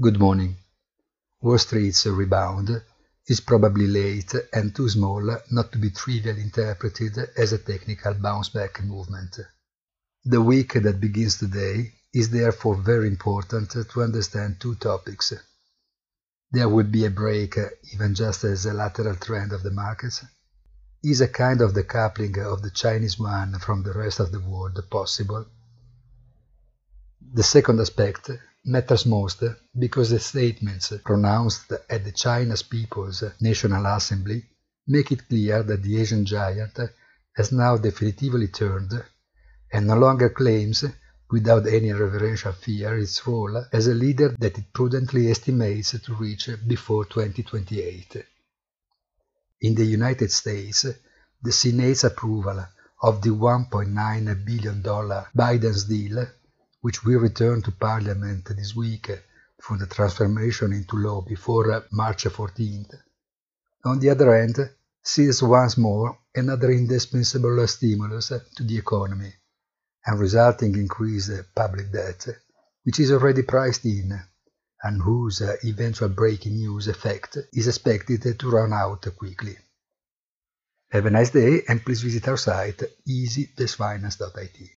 Good morning. Wall Street's rebound is probably late and too small not to be trivially interpreted as a technical bounce back movement. The week that begins today is therefore very important to understand two topics. There will be a break, even just as a lateral trend of the markets. Is a kind of decoupling of the Chinese one from the rest of the world possible? The second aspect matters most because the statements pronounced at the China's People's National Assembly make it clear that the Asian giant has now definitively turned and no longer claims, without any reverential fear, its role as a leader that it prudently estimates to reach before 2028. In the United States, the Senate's approval of the $1.9 billion Biden's deal which will return to Parliament this week for the transformation into law before March 14th. On the other hand, sees once more another indispensable stimulus to the economy and resulting increased public debt, which is already priced in and whose eventual breaking news effect is expected to run out quickly. Have a nice day and please visit our site easy-finance.it.